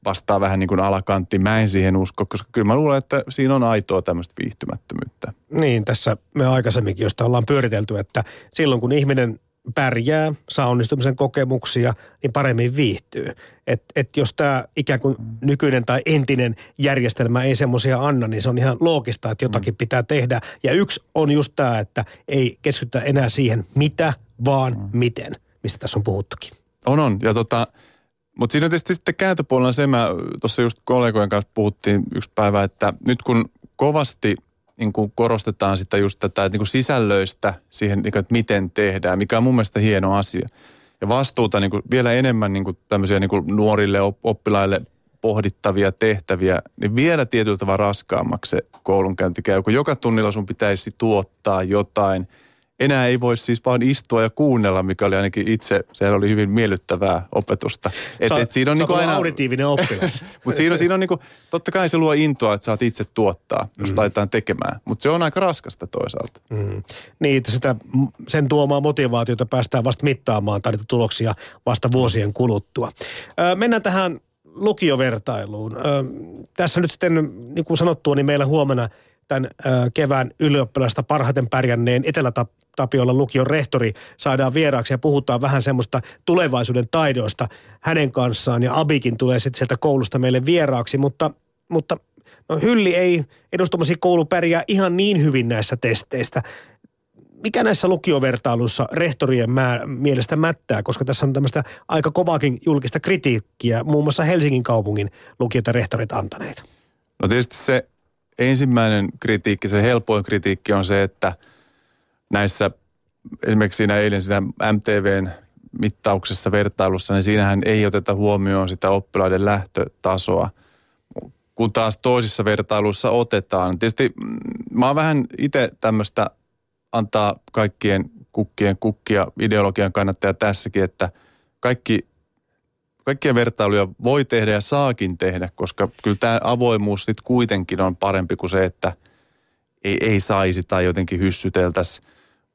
vastaa vähän niin kuin alakantti. Mä en siihen usko, koska kyllä mä luulen, että siinä on aitoa tämmöistä viihtymättömyyttä. Niin, tässä me aikaisemminkin, josta ollaan pyöritelty, että silloin kun ihminen pärjää, saa onnistumisen kokemuksia, niin paremmin viihtyy. Et, et jos tämä ikään kuin nykyinen tai entinen järjestelmä ei semmoisia anna, niin se on ihan loogista, että jotakin mm. pitää tehdä. Ja yksi on just tämä, että ei keskitytä enää siihen mitä, vaan mm. miten, mistä tässä on puhuttukin. On, on. Ja tota, mutta siinä on tietysti sitten kääntöpuolella se, mä tuossa just kollegojen kanssa puhuttiin yksi päivä, että nyt kun kovasti – niin kuin korostetaan sitä just tätä että niin kuin sisällöistä siihen, niin kuin, että miten tehdään, mikä on mun mielestä hieno asia. Ja vastuuta niin kuin vielä enemmän niin kuin tämmöisiä niin kuin nuorille oppilaille pohdittavia tehtäviä, niin vielä tietyllä tavalla raskaammaksi se koulunkäynti käy, kun joka tunnilla sun pitäisi tuottaa jotain enää ei voi siis vaan istua ja kuunnella, mikä oli ainakin itse, se oli hyvin miellyttävää opetusta. Et, et siinä on niinku aina... auditiivinen oppilas. Mutta siinä, siinä on niinku, totta kai se luo intoa, että saat itse tuottaa, jos mm. laitetaan tekemään. Mutta se on aika raskasta toisaalta. Mm. Niin, että sitä, sen tuomaa motivaatiota päästään vasta mittaamaan tai tuloksia vasta vuosien kuluttua. Ö, mennään tähän lukiovertailuun. Ö, tässä nyt sitten, niin kuin sanottua, niin meillä huomenna tämän kevään ylioppilasta parhaiten pärjänneen etelä Tapiolla lukion rehtori saadaan vieraaksi ja puhutaan vähän semmoista tulevaisuuden taidoista hänen kanssaan. Ja Abikin tulee sitten sieltä koulusta meille vieraaksi, mutta, mutta no Hylli ei edustamasi koulu pärjää ihan niin hyvin näissä testeistä. Mikä näissä lukiovertailuissa rehtorien määr, mielestä mättää, koska tässä on tämmöistä aika kovaakin julkista kritiikkiä, muun muassa Helsingin kaupungin lukiot ja rehtorit antaneet? No tietysti se ensimmäinen kritiikki, se helpoin kritiikki on se, että – näissä, esimerkiksi siinä eilen siinä MTVn mittauksessa vertailussa, niin siinähän ei oteta huomioon sitä oppilaiden lähtötasoa, kun taas toisissa vertailuissa otetaan. Tietysti mm, mä oon vähän itse tämmöistä antaa kaikkien kukkien kukkia ideologian kannattaja tässäkin, että kaikki, kaikkia vertailuja voi tehdä ja saakin tehdä, koska kyllä tämä avoimuus sitten kuitenkin on parempi kuin se, että ei, ei saisi tai jotenkin hyssyteltäisiin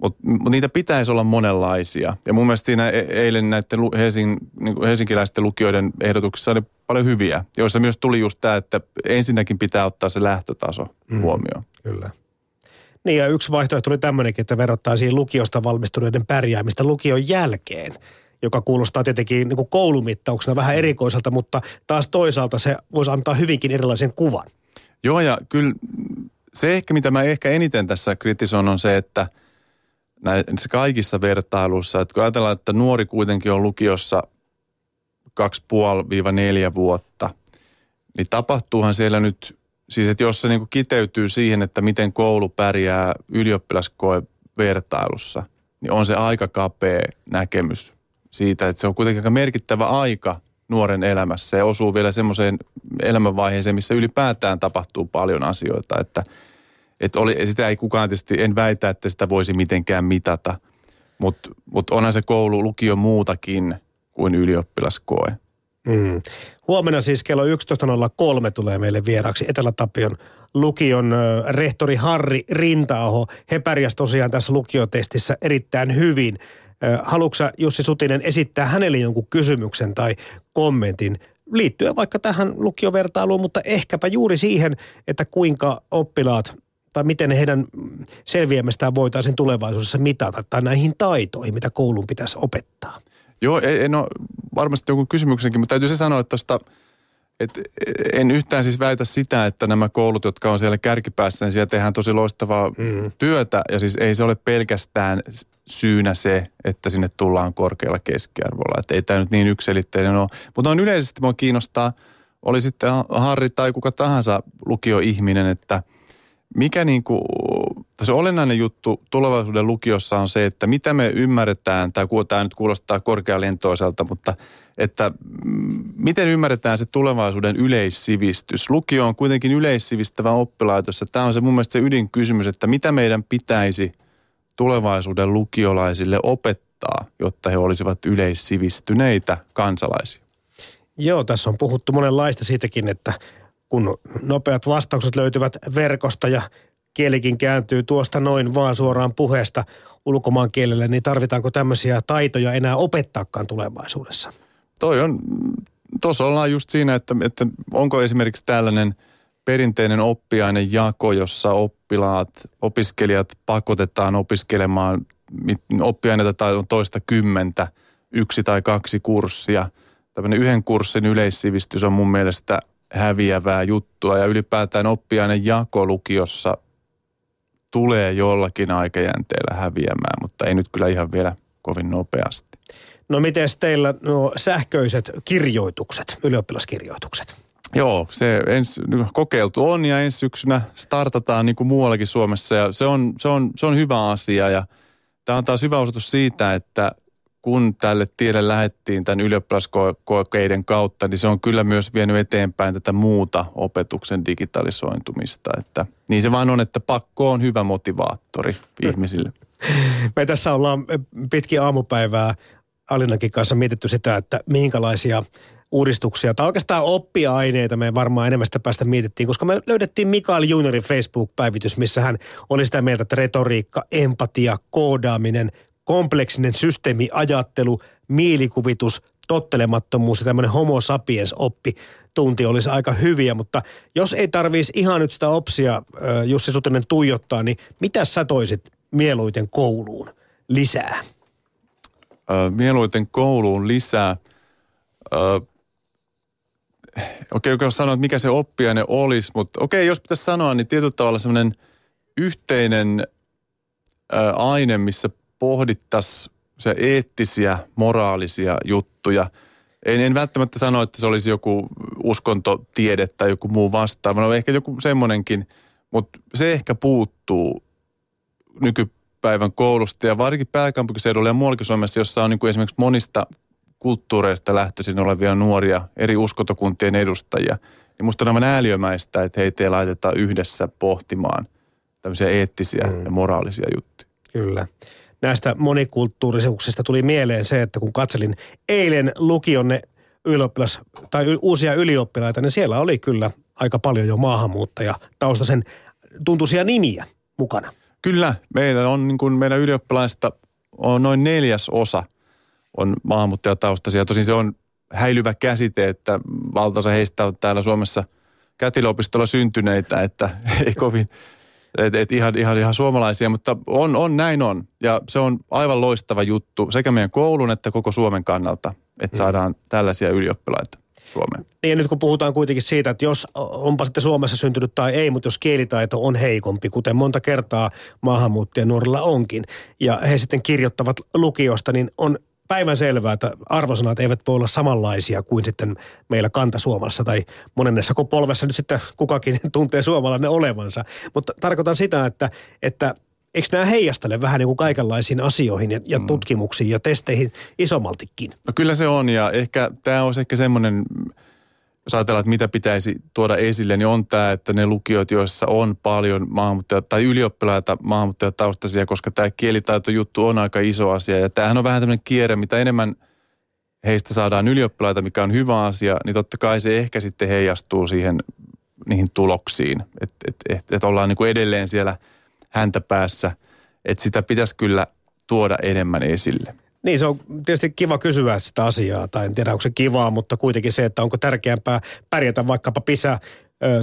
mutta mut niitä pitäisi olla monenlaisia. Ja mun mielestä siinä e- eilen näiden Helsing, niin helsinkiläisten lukijoiden ehdotuksissa oli paljon hyviä, joissa myös tuli just tämä, että ensinnäkin pitää ottaa se lähtötaso mm, huomioon. Kyllä. Niin ja yksi vaihtoehto oli tämmöinenkin, että verrattaisiin lukiosta valmistuneiden pärjäämistä lukion jälkeen joka kuulostaa tietenkin niin kuin koulumittauksena vähän mm. erikoiselta, mutta taas toisaalta se voisi antaa hyvinkin erilaisen kuvan. Joo, ja kyllä se ehkä, mitä mä ehkä eniten tässä kritisoin, on se, että – näissä kaikissa vertailuissa, että kun ajatellaan, että nuori kuitenkin on lukiossa 2,5-4 vuotta, niin tapahtuuhan siellä nyt, siis että jos se niin kiteytyy siihen, että miten koulu pärjää ylioppilaskoe vertailussa, niin on se aika kapea näkemys siitä, että se on kuitenkin aika merkittävä aika nuoren elämässä. Se osuu vielä semmoiseen elämänvaiheeseen, missä ylipäätään tapahtuu paljon asioita, että – että oli, sitä ei kukaan tietysti, en väitä, että sitä voisi mitenkään mitata, mutta mut onhan se koulu, lukio muutakin kuin ylioppilaskoe. Mm. Huomenna siis kello 11.03 tulee meille vieraksi Etelä-Tapion lukion rehtori Harri Rintaaho. He pärjäs tosiaan tässä lukiotestissä erittäin hyvin. Haluatko Jussi Sutinen esittää hänelle jonkun kysymyksen tai kommentin liittyen vaikka tähän lukiovertailuun, mutta ehkäpä juuri siihen, että kuinka oppilaat tai miten heidän selviämistään voitaisiin tulevaisuudessa mitata tai näihin taitoihin, mitä koulun pitäisi opettaa? Joo, en ole varmasti jonkun kysymyksenkin, mutta täytyy se sanoa, että tosta, et en yhtään siis väitä sitä, että nämä koulut, jotka on siellä kärkipäässä, niin siellä tehdään tosi loistavaa mm. työtä. Ja siis ei se ole pelkästään syynä se, että sinne tullaan korkealla keskiarvolla. Että ei tämä nyt niin yksilitteinen ole. Mutta on yleisesti mua kiinnostaa, oli sitten Harri tai kuka tahansa lukioihminen, että – mikä niin kuin, se olennainen juttu tulevaisuuden lukiossa on se, että mitä me ymmärretään, tai tämä nyt kuulostaa korkealentoiselta, mutta että miten ymmärretään se tulevaisuuden yleissivistys. Lukio on kuitenkin yleissivistävä oppilaitos, ja tämä on se mun mielestä se ydinkysymys, että mitä meidän pitäisi tulevaisuuden lukiolaisille opettaa, jotta he olisivat yleissivistyneitä kansalaisia. Joo, tässä on puhuttu monenlaista siitäkin, että kun nopeat vastaukset löytyvät verkosta ja kielikin kääntyy tuosta noin vaan suoraan puheesta ulkomaan kielelle, niin tarvitaanko tämmöisiä taitoja enää opettaakaan tulevaisuudessa? Toi on, tuossa ollaan just siinä, että, että onko esimerkiksi tällainen perinteinen oppiainen jako, jossa oppilaat, opiskelijat pakotetaan opiskelemaan oppiaineita tai on toista kymmentä, yksi tai kaksi kurssia. Tämmöinen yhden kurssin yleissivistys on mun mielestä häviävää juttua ja ylipäätään oppiainen jako lukiossa tulee jollakin aikajänteellä häviämään, mutta ei nyt kyllä ihan vielä kovin nopeasti. No miten teillä nuo sähköiset kirjoitukset, ylioppilaskirjoitukset? Joo, se ens, kokeiltu on ja ensi syksynä startataan niin kuin muuallakin Suomessa ja se on, se on, se on hyvä asia ja tämä on taas hyvä osoitus siitä, että kun tälle tielle lähettiin tämän ylioppilaskokeiden kautta, niin se on kyllä myös vienyt eteenpäin tätä muuta opetuksen digitalisointumista. Että, niin se vaan on, että pakko on hyvä motivaattori ihmisille. Me tässä ollaan pitkin aamupäivää Alinankin kanssa mietitty sitä, että minkälaisia uudistuksia tai oikeastaan oppia-aineita me varmaan enemmän sitä päästä mietittiin, koska me löydettiin Mikael Juniorin Facebook-päivitys, missä hän oli sitä mieltä, että retoriikka, empatia, koodaaminen, kompleksinen systeemiajattelu, mielikuvitus, tottelemattomuus ja tämmöinen homo sapiens oppi tunti olisi aika hyviä, mutta jos ei tarvitsisi ihan nyt sitä opsia Jussi Sutinen tuijottaa, niin mitä sä toisit mieluiten kouluun lisää? Mieluiten kouluun lisää. Okei, okay, sanoa, että mikä se oppiaine olisi, mutta okei, okay, jos pitäisi sanoa, niin tietyllä tavalla semmoinen yhteinen aine, missä pohdittaisiin se eettisiä, moraalisia juttuja. En, en välttämättä sano, että se olisi joku uskontotiede tai joku muu vastaava. No ehkä joku semmoinenkin, mutta se ehkä puuttuu nykypäivän koulusta ja varsinkin pääkaupunkiseudulla ja muuallakin Suomessa, jossa on niin kuin esimerkiksi monista kulttuureista lähtöisin olevia nuoria, eri uskontokuntien edustajia. Niin musta on aivan ääliömäistä, että heitä ei laiteta yhdessä pohtimaan tämmöisiä eettisiä mm. ja moraalisia juttuja. Kyllä näistä monikulttuurisuuksista tuli mieleen se, että kun katselin eilen lukionne ylioppilas, tai uusia ylioppilaita, niin siellä oli kyllä aika paljon jo maahanmuuttaja taustaisen tuntuisia nimiä mukana. Kyllä, meillä on niin kuin meidän ylioppilaista on noin neljäs osa on maahanmuuttajataustaisia. Tosin se on häilyvä käsite, että valtaosa heistä on täällä Suomessa kätilöopistolla syntyneitä, että ei kovin et, et ihan, ihan, ihan suomalaisia, mutta on, on, näin on. Ja se on aivan loistava juttu sekä meidän koulun että koko Suomen kannalta, että mm. saadaan tällaisia ylioppilaita. Suomeen. Niin ja nyt kun puhutaan kuitenkin siitä, että jos onpa sitten Suomessa syntynyt tai ei, mutta jos kielitaito on heikompi, kuten monta kertaa nuorilla onkin, ja he sitten kirjoittavat lukiosta, niin on päivän selvää, että arvosanat eivät voi olla samanlaisia kuin sitten meillä kantasuomassa tai monennessa polvessa nyt sitten kukakin tuntee suomalainen olevansa. Mutta tarkoitan sitä, että, että eikö nämä heijastele vähän niin kuin kaikenlaisiin asioihin ja, ja mm. tutkimuksiin ja testeihin isommaltikin? No kyllä se on ja ehkä tämä olisi ehkä semmoinen jos ajatellaan, että mitä pitäisi tuoda esille, niin on tämä, että ne lukiot, joissa on paljon maahanmuuttaja tai ylioppilaita maahanmuuttajataustaisia, koska tämä kielitaitojuttu on aika iso asia. Ja tämähän on vähän tämmöinen kierre, mitä enemmän heistä saadaan ylioppilaita, mikä on hyvä asia, niin totta kai se ehkä sitten heijastuu siihen niihin tuloksiin. Että et, et, et ollaan niin kuin edelleen siellä häntä päässä. Että sitä pitäisi kyllä tuoda enemmän esille. Niin, se on tietysti kiva kysyä sitä asiaa, tai en tiedä onko se kivaa, mutta kuitenkin se, että onko tärkeämpää pärjätä vaikkapa PISA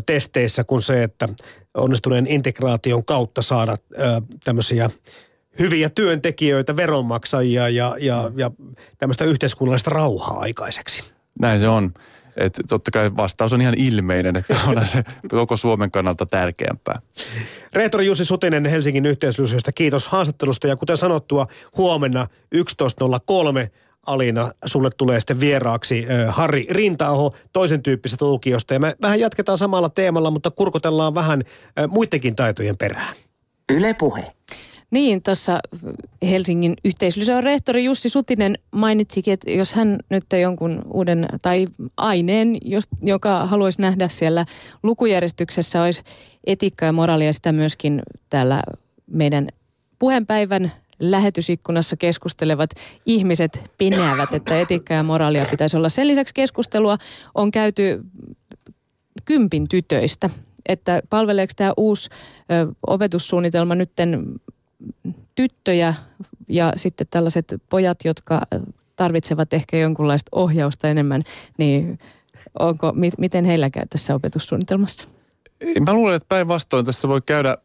testeissä kuin se, että onnistuneen integraation kautta saada tämmöisiä hyviä työntekijöitä, veronmaksajia ja, ja, ja tämmöistä yhteiskunnallista rauhaa aikaiseksi. Näin se on. Että totta kai vastaus on ihan ilmeinen, että on se koko Suomen kannalta tärkeämpää. Rehtori Jussi Sutinen Helsingin yhteisöllisyydestä, kiitos haastattelusta. Ja kuten sanottua, huomenna 11.03 Alina, sulle tulee sitten vieraaksi äh, Harri Rintaoho toisen tyyppisestä lukiosta. Ja me vähän jatketaan samalla teemalla, mutta kurkotellaan vähän äh, muidenkin taitojen perään. Yle Puhe. Niin, tuossa Helsingin yhteisöllisön rehtori Jussi Sutinen mainitsikin, että jos hän nyt jonkun uuden tai aineen, jos, joka haluaisi nähdä siellä lukujärjestyksessä, olisi etiikka ja moraalia, sitä myöskin täällä meidän puheenpäivän lähetysikkunassa keskustelevat ihmiset pineävät, että etiikka ja moraalia pitäisi olla. Sen lisäksi keskustelua on käyty kympin tytöistä, että palveleeko tämä uusi ö, opetussuunnitelma nytten tyttöjä ja sitten tällaiset pojat, jotka tarvitsevat ehkä jonkunlaista ohjausta enemmän, niin onko, mi, miten heillä käy tässä opetussuunnitelmassa? Mä luulen, että päinvastoin tässä voi käydä,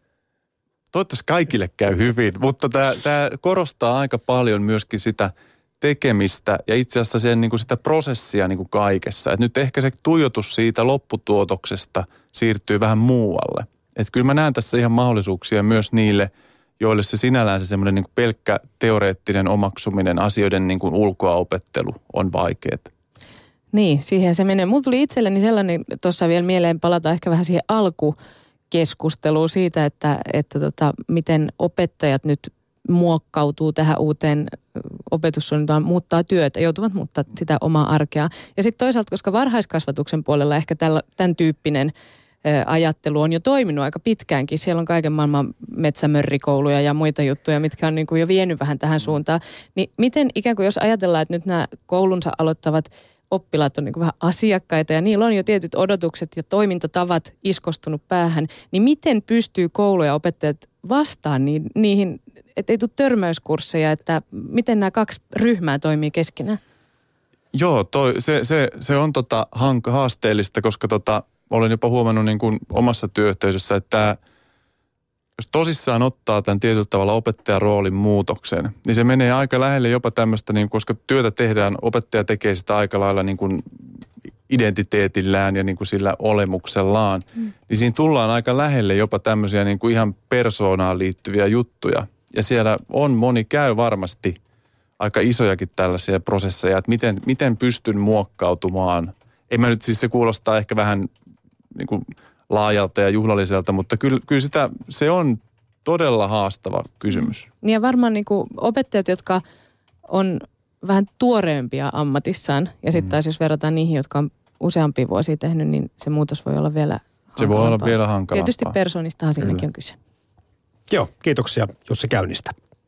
toivottavasti kaikille käy hyvin, mutta tämä, korostaa aika paljon myöskin sitä tekemistä ja itse asiassa sen, niin kuin sitä prosessia niin kuin kaikessa. Et nyt ehkä se tuijotus siitä lopputuotoksesta siirtyy vähän muualle. Että kyllä mä näen tässä ihan mahdollisuuksia myös niille – joille se sinällään se semmoinen niin pelkkä teoreettinen omaksuminen, asioiden niin kuin ulkoa opettelu on vaikeaa. Niin, siihen se menee. Mulla tuli itselleni sellainen tuossa vielä mieleen palata ehkä vähän siihen alkukeskusteluun siitä, että, että tota, miten opettajat nyt muokkautuu tähän uuteen opetussuunnitelmaan, muuttaa työtä, joutuvat muuttaa sitä omaa arkea. Ja sitten toisaalta, koska varhaiskasvatuksen puolella ehkä tällä, tämän tyyppinen ajattelu on jo toiminut aika pitkäänkin. Siellä on kaiken maailman metsämörrikouluja ja muita juttuja, mitkä on niin kuin jo vienyt vähän tähän suuntaan. Niin miten ikään kuin jos ajatellaan, että nyt nämä koulunsa aloittavat oppilaat on niin kuin vähän asiakkaita ja niillä on jo tietyt odotukset ja toimintatavat iskostunut päähän, niin miten pystyy koulu ja opettajat vastaan niihin, että ei tule törmäyskursseja, että miten nämä kaksi ryhmää toimii keskenään? Joo, toi, se, se, se on tota hanka, haasteellista, koska tota, olen jopa huomannut niin kuin omassa työyhteisössä, että jos tosissaan ottaa tämän tietyllä tavalla opettajan roolin muutoksen, niin se menee aika lähelle jopa tämmöistä, niin, koska työtä tehdään, opettaja tekee sitä aika lailla niin kuin identiteetillään ja niin kuin sillä olemuksellaan, mm. niin siinä tullaan aika lähelle jopa tämmöisiä niin kuin ihan persoonaan liittyviä juttuja. Ja siellä on moni käy varmasti aika isojakin tällaisia prosesseja, että miten, miten pystyn muokkautumaan. Ei mä nyt siis se kuulostaa ehkä vähän niin kuin laajalta ja juhlalliselta, mutta kyllä, kyllä sitä, se on todella haastava kysymys. Niin ja varmaan niin kuin opettajat, jotka on vähän tuoreempia ammatissaan, ja sitten mm. taas jos verrataan niihin, jotka on useampia vuosia tehnyt, niin se muutos voi olla vielä Se voi olla vielä hankalampaa. Tietysti persoonistahan siinäkin on kyse. Joo, kiitoksia Jussi käynnistä.